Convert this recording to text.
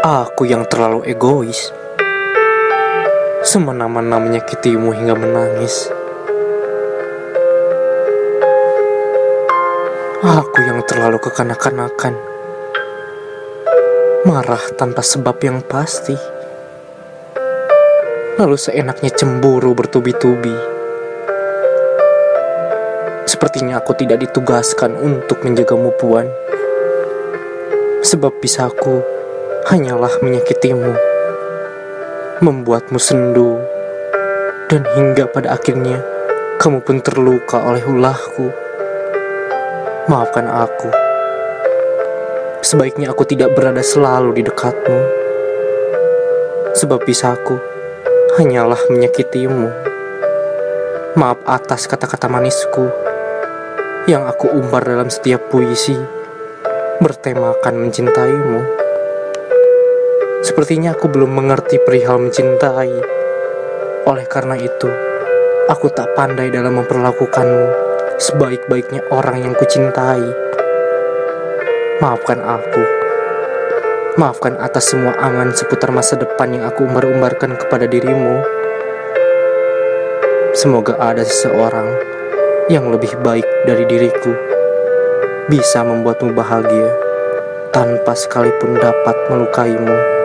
Aku yang terlalu egois. Semena-mena menyakitimu hingga menangis. Aku yang terlalu kekanak-kanakan. Marah tanpa sebab yang pasti. Lalu seenaknya cemburu bertubi-tubi. Sepertinya aku tidak ditugaskan untuk menjagamu puan. Sebab bisaku hanyalah menyakitimu, membuatmu sendu, dan hingga pada akhirnya kamu pun terluka oleh ulahku. Maafkan aku. Sebaiknya aku tidak berada selalu di dekatmu. Sebab bisaku hanyalah menyakitimu. Maaf atas kata-kata manisku yang aku umbar dalam setiap puisi bertemakan mencintaimu. Sepertinya aku belum mengerti perihal mencintai. Oleh karena itu, aku tak pandai dalam memperlakukanmu sebaik-baiknya orang yang kucintai. Maafkan aku. Maafkan atas semua angan seputar masa depan yang aku umbar-umbarkan kepada dirimu. Semoga ada seseorang yang lebih baik dari diriku bisa membuatmu bahagia tanpa sekalipun dapat melukaimu.